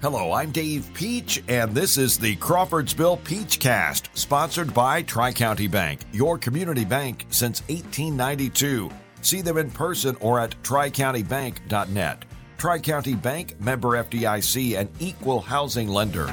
Hello, I'm Dave Peach, and this is the Crawfordsville Peach Cast, sponsored by Tri County Bank, your community bank since 1892. See them in person or at tricountybank.net. Tri County Bank, member FDIC, and equal housing lender.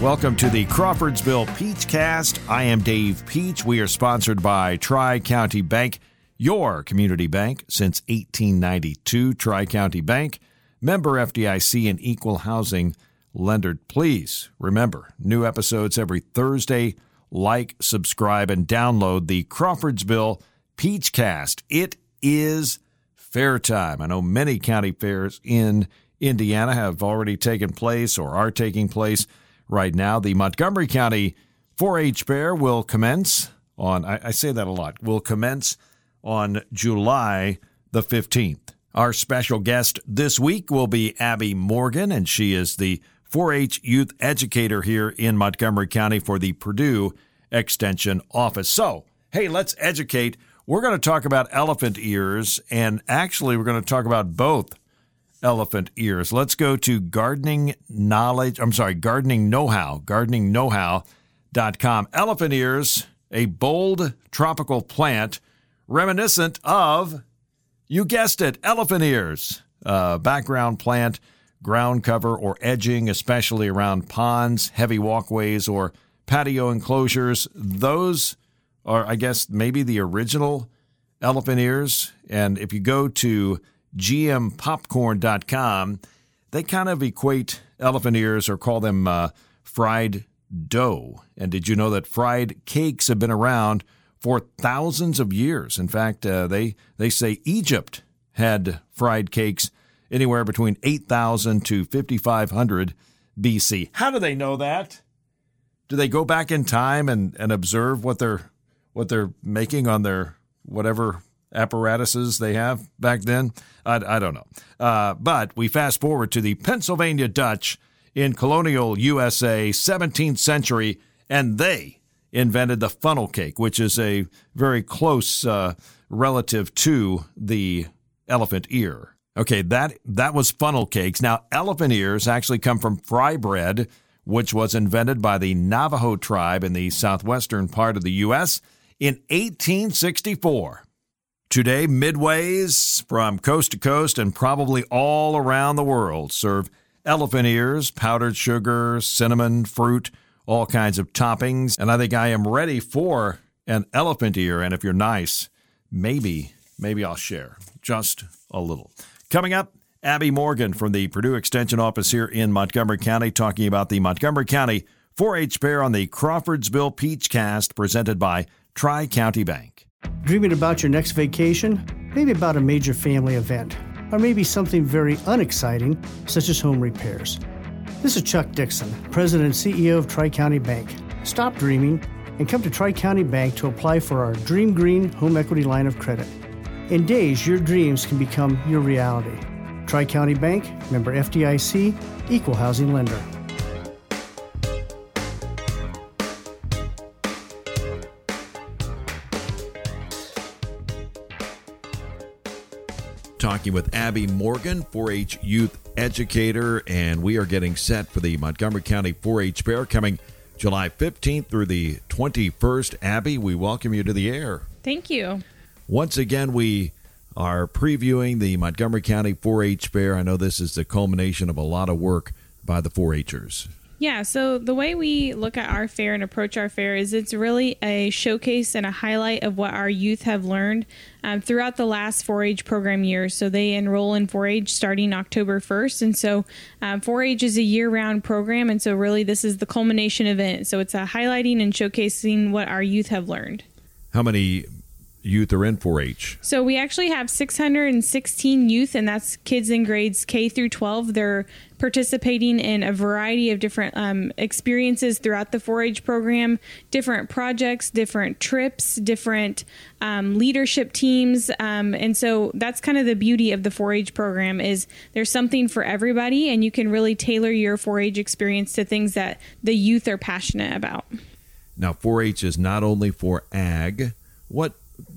Welcome to the Crawfordsville Peach Cast. I am Dave Peach. We are sponsored by Tri County Bank your community bank since 1892, Tri County Bank, member FDIC and equal housing lender. Please remember, new episodes every Thursday. Like, subscribe, and download the Crawfordsville Peachcast. It is fair time. I know many county fairs in Indiana have already taken place or are taking place right now. The Montgomery County 4 H Fair will commence on, I, I say that a lot, will commence on July the 15th. Our special guest this week will be Abby Morgan, and she is the 4 H youth educator here in Montgomery County for the Purdue Extension Office. So, hey, let's educate. We're going to talk about elephant ears, and actually, we're going to talk about both elephant ears. Let's go to gardening knowledge. I'm sorry, gardening know how, gardeningknowhow.com. Elephant ears, a bold tropical plant reminiscent of, you guessed it, elephant ears. Uh, background plant, ground cover, or edging, especially around ponds, heavy walkways, or patio enclosures. Those are, I guess, maybe the original elephant ears. And if you go to gmpopcorn.com, they kind of equate elephant ears or call them uh, fried dough. And did you know that fried cakes have been around for thousands of years. In fact, uh, they they say Egypt had fried cakes anywhere between 8,000 to 5,500 BC. How do they know that? Do they go back in time and, and observe what they're what they're making on their whatever apparatuses they have back then? I, I don't know. Uh, but we fast forward to the Pennsylvania Dutch in colonial USA, 17th century, and they invented the funnel cake, which is a very close uh, relative to the elephant ear. Okay, that that was funnel cakes. Now, elephant ears actually come from fry bread, which was invented by the Navajo tribe in the southwestern part of the U.S. in 1864. Today, Midways from coast to coast and probably all around the world serve elephant ears, powdered sugar, cinnamon, fruit, all kinds of toppings. And I think I am ready for an elephant ear. And if you're nice, maybe, maybe I'll share just a little. Coming up, Abby Morgan from the Purdue Extension Office here in Montgomery County talking about the Montgomery County 4 H Fair on the Crawfordsville Peach Cast presented by Tri County Bank. Dreaming about your next vacation? Maybe about a major family event, or maybe something very unexciting, such as home repairs. This is Chuck Dixon, President and CEO of Tri County Bank. Stop dreaming and come to Tri County Bank to apply for our Dream Green home equity line of credit. In days, your dreams can become your reality. Tri County Bank, member FDIC, equal housing lender. Talking with Abby Morgan, 4 H youth educator, and we are getting set for the Montgomery County 4 H Fair coming July 15th through the 21st. Abby, we welcome you to the air. Thank you. Once again, we are previewing the Montgomery County 4 H Fair. I know this is the culmination of a lot of work by the 4 Hers. Yeah, so the way we look at our fair and approach our fair is it's really a showcase and a highlight of what our youth have learned um, throughout the last 4 H program year. So they enroll in 4 H starting October 1st. And so um, 4 H is a year round program. And so really this is the culmination event. So it's a highlighting and showcasing what our youth have learned. How many youth are in 4-H? So we actually have 616 youth, and that's kids in grades K through 12. They're participating in a variety of different um, experiences throughout the 4-H program, different projects, different trips, different um, leadership teams, um, and so that's kind of the beauty of the 4-H program is there's something for everybody, and you can really tailor your 4-H experience to things that the youth are passionate about. Now, 4-H is not only for ag. What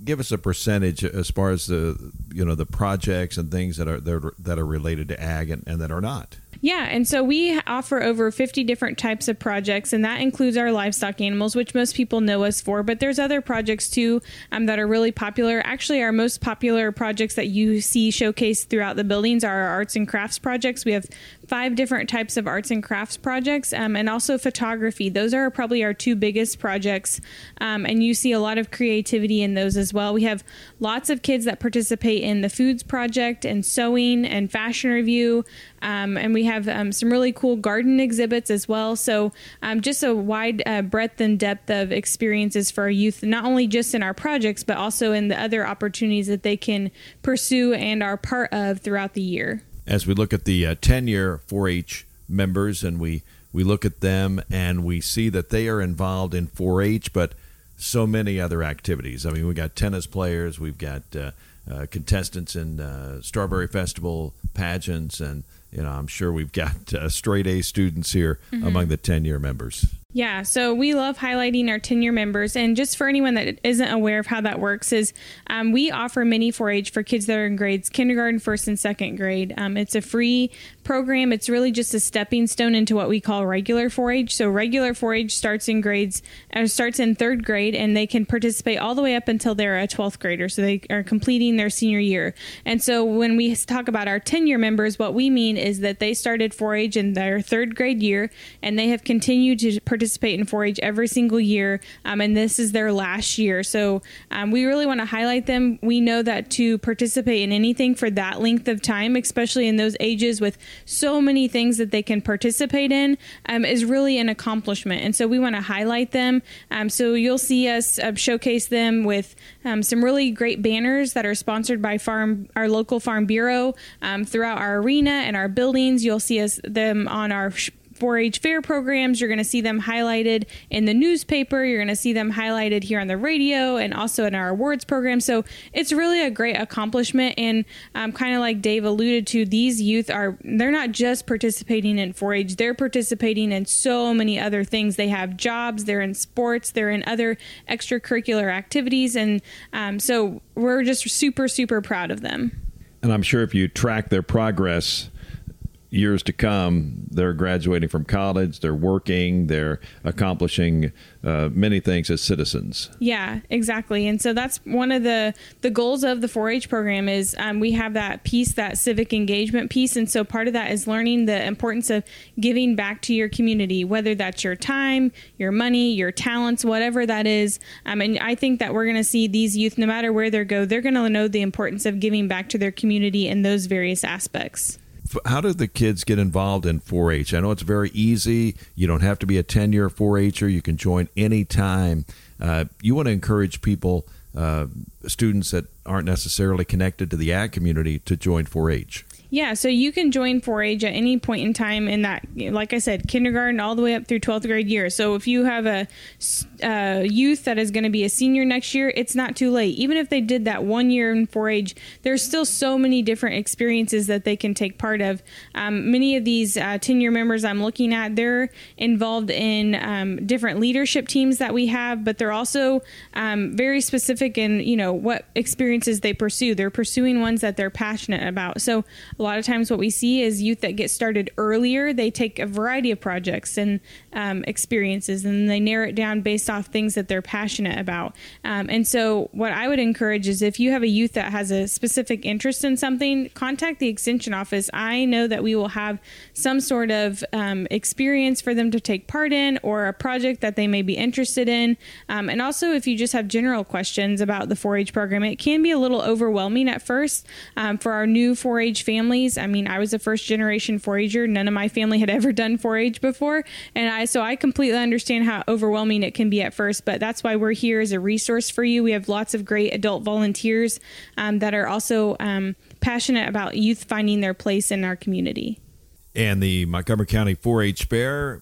give us a percentage as far as the you know the projects and things that are that are, related to ag and, and that are not. Yeah, and so we offer over 50 different types of projects, and that includes our livestock animals, which most people know us for. But there's other projects too um, that are really popular. Actually, our most popular projects that you see showcased throughout the buildings are our arts and crafts projects. We have five different types of arts and crafts projects um, and also photography. Those are probably our two biggest projects, um, and you see a lot of creativity in those as well. We have lots of kids that participate in the foods project and sewing and fashion review. Um, and we have um, some really cool garden exhibits as well. So, um, just a wide uh, breadth and depth of experiences for our youth, not only just in our projects, but also in the other opportunities that they can pursue and are part of throughout the year. As we look at the uh, 10 year 4 H members and we, we look at them and we see that they are involved in 4 H, but so many other activities. I mean, we got tennis players, we've got uh, uh contestants in uh, Strawberry Festival pageants, and you know, I'm sure we've got uh, straight A students here mm-hmm. among the 10 year members. Yeah, so we love highlighting our 10 year members. And just for anyone that isn't aware of how that works, is um, we offer mini 4 H for kids that are in grades kindergarten, first, and second grade. Um, it's a free program. It's really just a stepping stone into what we call regular 4 H. So, regular 4 H starts in grades, uh, starts in third grade, and they can participate all the way up until they're a 12th grader. So, they are completing their senior year. And so, when we talk about our 10 year members, what we mean is that they started 4 H in their third grade year and they have continued to participate participate in 4-H every single year, um, and this is their last year. So um, we really want to highlight them. We know that to participate in anything for that length of time, especially in those ages with so many things that they can participate in, um, is really an accomplishment. And so we want to highlight them. Um, so you'll see us uh, showcase them with um, some really great banners that are sponsored by farm our local farm bureau throughout our arena and our buildings. You'll see us them on our 4 H fair programs. You're going to see them highlighted in the newspaper. You're going to see them highlighted here on the radio and also in our awards program. So it's really a great accomplishment. And um, kind of like Dave alluded to, these youth are, they're not just participating in 4 H, they're participating in so many other things. They have jobs, they're in sports, they're in other extracurricular activities. And um, so we're just super, super proud of them. And I'm sure if you track their progress, years to come, they're graduating from college, they're working, they're accomplishing uh, many things as citizens. Yeah, exactly. And so that's one of the the goals of the 4-H program is um, we have that piece, that civic engagement piece, and so part of that is learning the importance of giving back to your community, whether that's your time, your money, your talents, whatever that is. Um, and I think that we're going to see these youth, no matter where they go, they're going to know the importance of giving back to their community in those various aspects how do the kids get involved in 4-H? I know it's very easy. You don't have to be a 10-year 4-H'er. You can join anytime. Uh, you want to encourage people, uh, students that aren't necessarily connected to the ag community, to join 4-H. Yeah, so you can join 4-H at any point in time in that, like I said, kindergarten all the way up through 12th grade year. So if you have a uh, youth that is going to be a senior next year, it's not too late. Even if they did that one year in 4-H, there's still so many different experiences that they can take part of. Um, many of these 10-year uh, members I'm looking at, they're involved in um, different leadership teams that we have, but they're also um, very specific in you know what experiences they pursue. They're pursuing ones that they're passionate about. So a lot of times what we see is youth that get started earlier they take a variety of projects and um, experiences and they narrow it down based off things that they're passionate about um, and so what i would encourage is if you have a youth that has a specific interest in something contact the extension office i know that we will have some sort of um, experience for them to take part in or a project that they may be interested in um, and also if you just have general questions about the 4-h program it can be a little overwhelming at first um, for our new 4-h families. I mean, I was a first generation 4-H'er. None of my family had ever done 4-H before, and I so I completely understand how overwhelming it can be at first. But that's why we're here as a resource for you. We have lots of great adult volunteers um, that are also um, passionate about youth finding their place in our community. And the Montgomery County 4-H Fair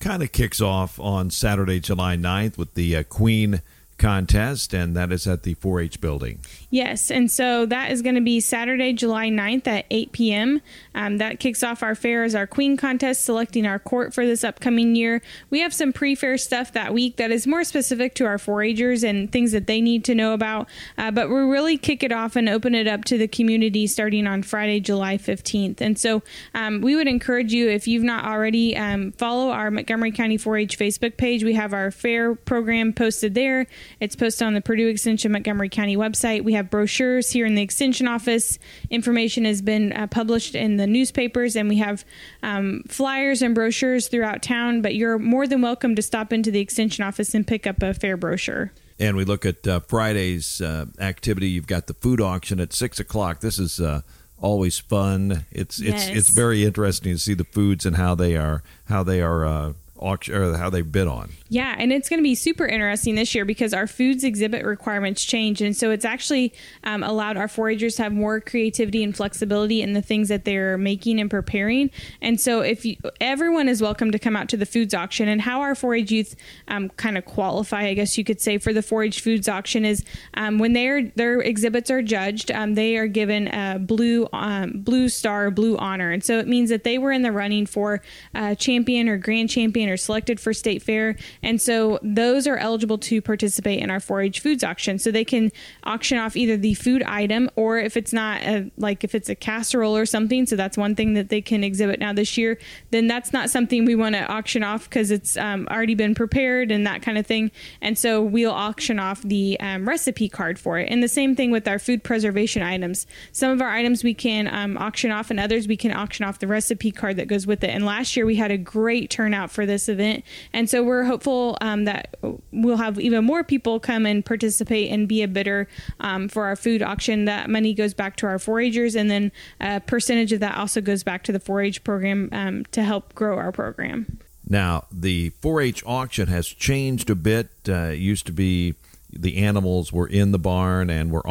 kind of kicks off on Saturday, July 9th with the uh, Queen contest, and that is at the 4 H building. Yes, and so that is going to be Saturday, July 9th at 8 p.m. Um, that kicks off our fair as our Queen contest, selecting our court for this upcoming year. We have some pre fair stuff that week that is more specific to our 4 Hers and things that they need to know about, uh, but we really kick it off and open it up to the community starting on Friday, July 15th. And so um, we would encourage you, if you've not already, um, follow our Montgomery County 4 H Facebook page. We have our fair program posted there. It's posted on the Purdue Extension Montgomery County website. We have brochures here in the Extension office. Information has been uh, published in the newspapers, and we have um, flyers and brochures throughout town. But you're more than welcome to stop into the Extension office and pick up a fair brochure. And we look at uh, Friday's uh, activity. You've got the food auction at six o'clock. This is uh, always fun. It's yes. it's it's very interesting to see the foods and how they are how they are uh, auction or how they bid on. Yeah, and it's going to be super interesting this year because our foods exhibit requirements change, and so it's actually um, allowed our 4-Hers to have more creativity and flexibility in the things that they're making and preparing. And so, if you, everyone is welcome to come out to the foods auction, and how our 4-H youth um, kind of qualify, I guess you could say, for the 4-H foods auction is um, when their their exhibits are judged, um, they are given a blue um, blue star, blue honor, and so it means that they were in the running for uh, champion or grand champion or selected for state fair and so those are eligible to participate in our 4 H foods auction. So they can auction off either the food item or if it's not a, like if it's a casserole or something. So that's one thing that they can exhibit now this year. Then that's not something we want to auction off because it's um, already been prepared and that kind of thing. And so we'll auction off the um, recipe card for it. And the same thing with our food preservation items. Some of our items we can um, auction off and others we can auction off the recipe card that goes with it. And last year we had a great turnout for this event. And so we're hopeful um, that we'll have even more people come and participate and be a bidder um, for our food auction. That money goes back to our 4-Hers, and then a percentage of that also goes back to the 4-H program um, to help grow our program. Now, the 4-H auction has changed a bit. Uh, it used to be the animals were in the barn and were mm-hmm.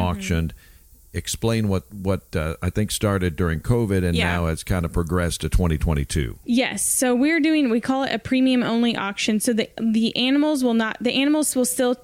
Explain what what uh, I think started during COVID and yeah. now it's kind of progressed to 2022. Yes, so we're doing we call it a premium only auction. So the the animals will not the animals will still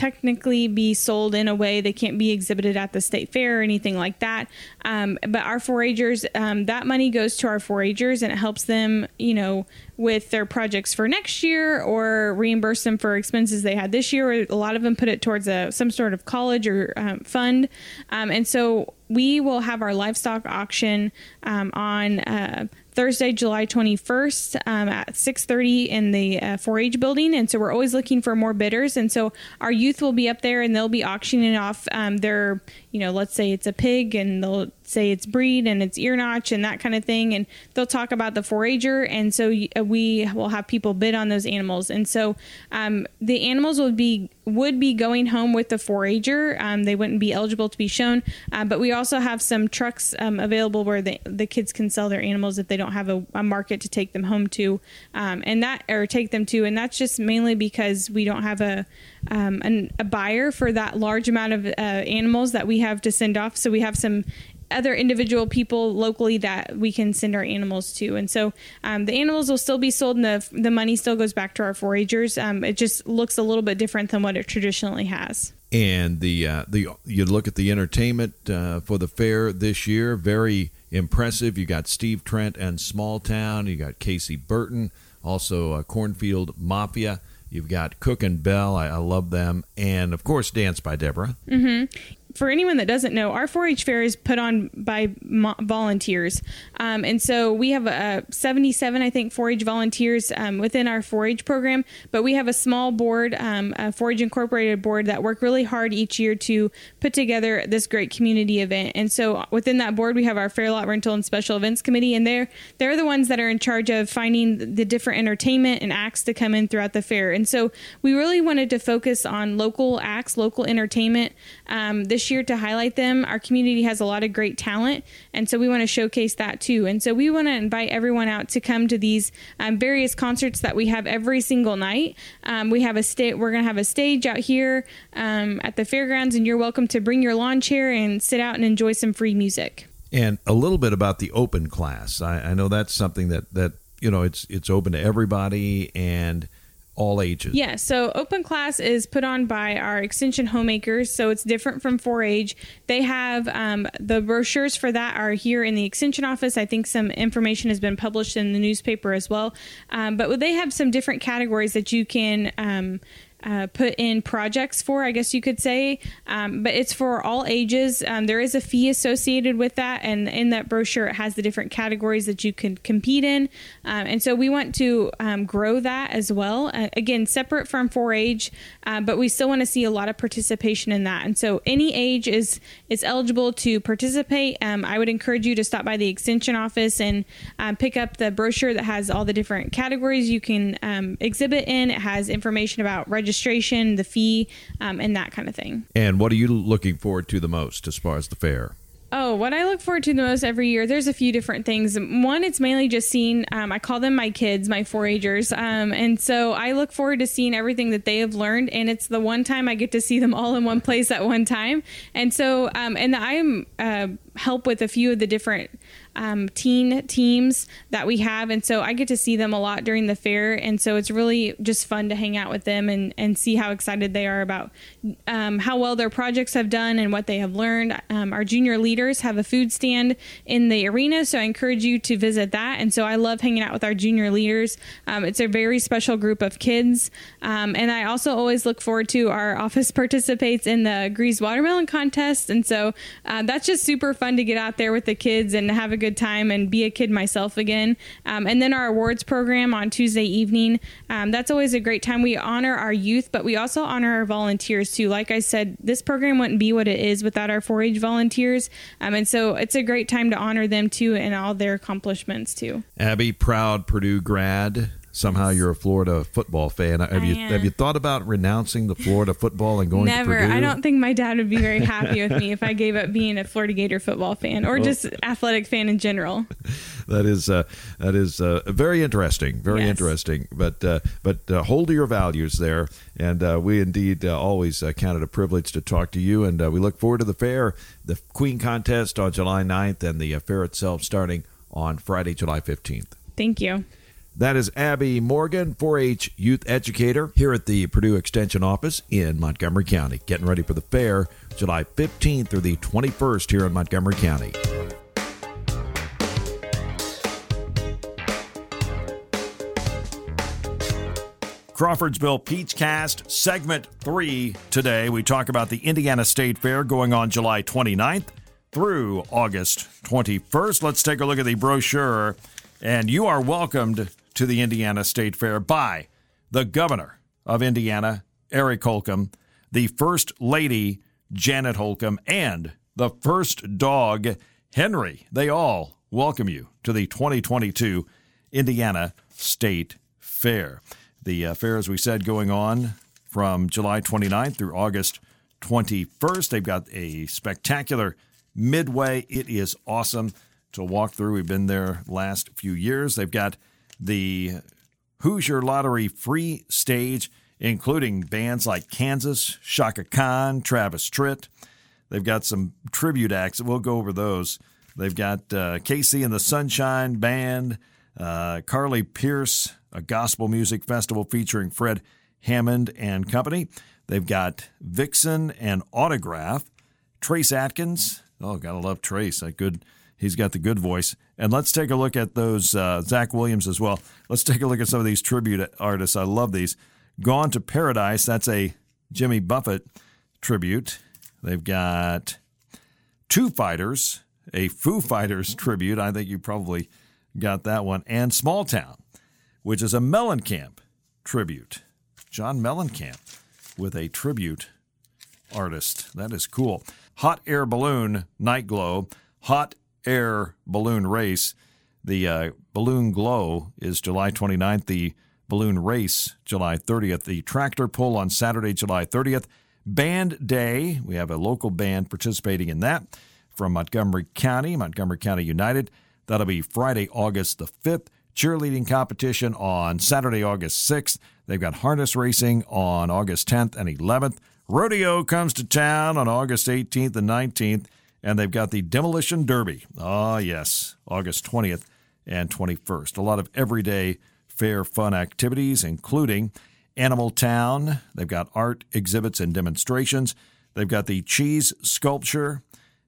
technically be sold in a way they can't be exhibited at the state fair or anything like that. Um, but our 4-Hers, um, that money goes to our 4-Hers and it helps them, you know, with their projects for next year or reimburse them for expenses they had this year. A lot of them put it towards a some sort of college or um, fund. Um, and so we will have our livestock auction um, on. Uh, Thursday, July 21st um, at 6:30 in the uh, 4-H building, and so we're always looking for more bidders. And so our youth will be up there, and they'll be auctioning off um, their, you know, let's say it's a pig, and they'll say its breed and its ear notch and that kind of thing. And they'll talk about the 4-Her. And so uh, we will have people bid on those animals. And so um, the animals would be would be going home with the 4-Her. Um, they wouldn't be eligible to be shown. Uh, but we also have some trucks um, available where the, the kids can sell their animals if they don't have a, a market to take them home to, um, and that or take them to. And that's just mainly because we don't have a um, an, a buyer for that large amount of uh, animals that we have to send off. So we have some other individual people locally that we can send our animals to. And so um, the animals will still be sold and the, the money still goes back to our 4-Hers. Um, it just looks a little bit different than what it traditionally has. And the uh, the you look at the entertainment uh, for the fair this year, very impressive. You got Steve Trent and Small Town. You got Casey Burton, also uh, Cornfield Mafia. You've got Cook and Bell. I, I, love them, and of course, Dance by Deborah. Mm-hmm for anyone that doesn't know, our 4-H fair is put on by mo- volunteers, um, and so we have a 77, I think, 4-H volunteers um, within our 4-H program. But we have a small board, um, a 4-H Incorporated board, that work really hard each year to put together this great community event. And so within that board, we have our fair lot rental and special events committee, and they're they're the ones that are in charge of finding the different entertainment and acts to come in throughout the fair. And so we really wanted to focus on local acts, local entertainment. Um, this year to highlight them. Our community has a lot of great talent, and so we want to showcase that too. And so we want to invite everyone out to come to these um, various concerts that we have every single night. Um, we have a state. We're going to have a stage out here um, at the fairgrounds, and you're welcome to bring your lawn chair and sit out and enjoy some free music. And a little bit about the open class. I, I know that's something that that you know it's it's open to everybody and all ages. Yeah, so open class is put on by our extension homemakers, so it's different from 4-H. They have um, the brochures for that are here in the extension office. I think some information has been published in the newspaper as well, um, but they have some different categories that you can. Um, uh, put in projects for, I guess you could say. Um, but it's for all ages. Um, there is a fee associated with that, and in that brochure, it has the different categories that you can compete in. Um, and so we want to um, grow that as well. Uh, again, separate from 4-H, uh, but we still want to see a lot of participation in that. And so any age is is eligible to participate. Um, I would encourage you to stop by the extension office and um, pick up the brochure that has all the different categories you can exhibit in. It has information about registration registration, the fee, um, and that kind of thing. And what are you looking forward to the most as far as the fair? Oh, what I look forward to the most every year, there's a few different things. One, it's mainly just seeing, um, I call them my kids, my 4-Hers. Um, and so I look forward to seeing everything that they have learned. And it's the one time I get to see them all in one place at one time. And so, um, and I'm, uh, help with a few of the different um, teen teams that we have. And so I get to see them a lot during the fair. And so it's really just fun to hang out with them and, and see how excited they are about um, how well their projects have done and what they have learned. Um, our junior leaders have a food stand in the arena. So I encourage you to visit that. And so I love hanging out with our junior leaders. Um, it's a very special group of kids. Um, and I also always look forward to our office participates in the Grease Watermelon Contest. And so uh, that's just super fun to get out there with the kids and have a good time and be a kid myself again. Um, and then our awards program on Tuesday evening. Um, that's always a great time. We honor our youth, but we also honor our volunteers too. Like I said, this program wouldn't be what it is without our 4 H volunteers. Um, and so it's a great time to honor them too and all their accomplishments too. Abby, proud Purdue grad somehow you're a Florida football fan. Have I you am. have you thought about renouncing the Florida football and going Never. I don't think my dad would be very happy with me if I gave up being a Florida Gator football fan or well, just athletic fan in general. That is uh, that is uh, very interesting, very yes. interesting. But uh, but uh, hold to your values there, and uh, we indeed uh, always count it a privilege to talk to you, and we look forward to the fair, the Queen contest on July 9th, and the fair itself starting on Friday, July 15th. Thank you. That is Abby Morgan, 4 H youth educator here at the Purdue Extension office in Montgomery County, getting ready for the fair July 15th through the 21st here in Montgomery County. Crawfordsville Peachcast, segment three. Today, we talk about the Indiana State Fair going on July 29th through August 21st. Let's take a look at the brochure. And you are welcomed to the Indiana State Fair by the governor of Indiana, Eric Holcomb, the first lady, Janet Holcomb, and the first dog, Henry. They all welcome you to the 2022 Indiana State Fair. The uh, fair, as we said, going on from July 29th through August 21st. They've got a spectacular midway. It is awesome to walk through. We've been there last few years. They've got the Hoosier Lottery free stage, including bands like Kansas, Chaka Khan, Travis Tritt. They've got some tribute acts. We'll go over those. They've got uh, KC and the Sunshine Band, uh, Carly Pearce, a gospel music festival featuring Fred Hammond and company. They've got Vixen and Autograph, Trace Atkins. Oh, gotta love Trace. A good He's got the good voice. And let's take a look at those, uh, Zach Williams as well. Let's take a look at some of these tribute artists. I love these. Gone to Paradise, that's a Jimmy Buffett tribute. They've got Two Fighters, a Foo Fighters tribute. I think you probably got that one. And Small Town, which is a Mellencamp tribute. John Mellencamp with a tribute artist. That is cool. Hot Air Balloon Night Glow. Hot air balloon race. The uh, balloon glow is July 29th. The balloon race, July 30th. The tractor pull on Saturday, July 30th. Band Day, we have a local band participating in that from Montgomery County, Montgomery County United. That'll be Friday, August the 5th. Cheerleading competition on Saturday, August 6th. They've got harness racing on August 10th and 11th. Rodeo comes to town on August 18th and 19th and they've got the Demolition Derby. Ah, yes, August 20th and 21st. A lot of everyday fair fun activities, including Animal Town. They've got art exhibits and demonstrations. They've got the cheese sculpture,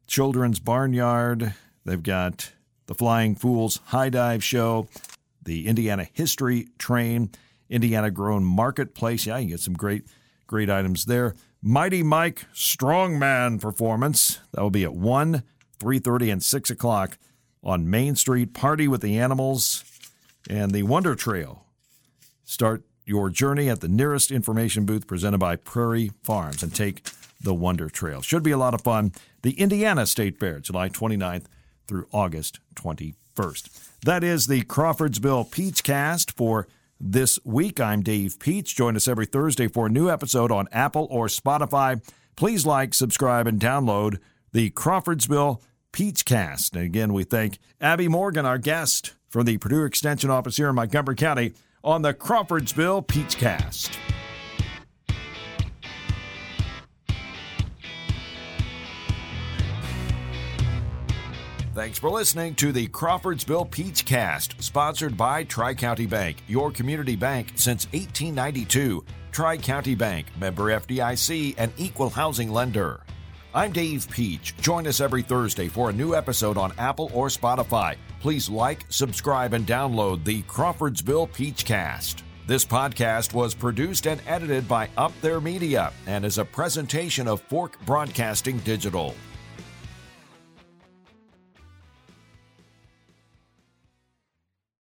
children's barnyard. They've got the Flying Fools High Dive Show, the Indiana History Train, Indiana Grown Marketplace. Yeah, you get some great, great items there. Mighty Mike Strongman performance. That will be at 1, 3.30, and 6 o'clock on Main Street. Party with the Animals and the Wonder Trail. Start your journey at the nearest information booth presented by Prairie Farms and take the Wonder Trail. Should be a lot of fun. The Indiana State Fair, July 29th through August 21st. That is the Crawfordsville Peach Cast for this week. I'm Dave Peach. Join us every Thursday for a new episode on Apple or Spotify. Please like, subscribe, and download the Crawfordsville Cast. And again, we thank Abby Morgan, our guest from the Purdue Extension Office here in Montgomery County on the Crawfordsville Peach Cast. Thanks for listening to the Crawfordsville Peach Cast, sponsored by Tri County Bank, your community bank since 1892. Tri County Bank, member FDIC, and equal housing lender. I'm Dave Peach. Join us every Thursday for a new episode on Apple or Spotify. Please like, subscribe, and download the Crawfordsville Peach Cast. This podcast was produced and edited by Up There Media and is a presentation of Fork Broadcasting Digital.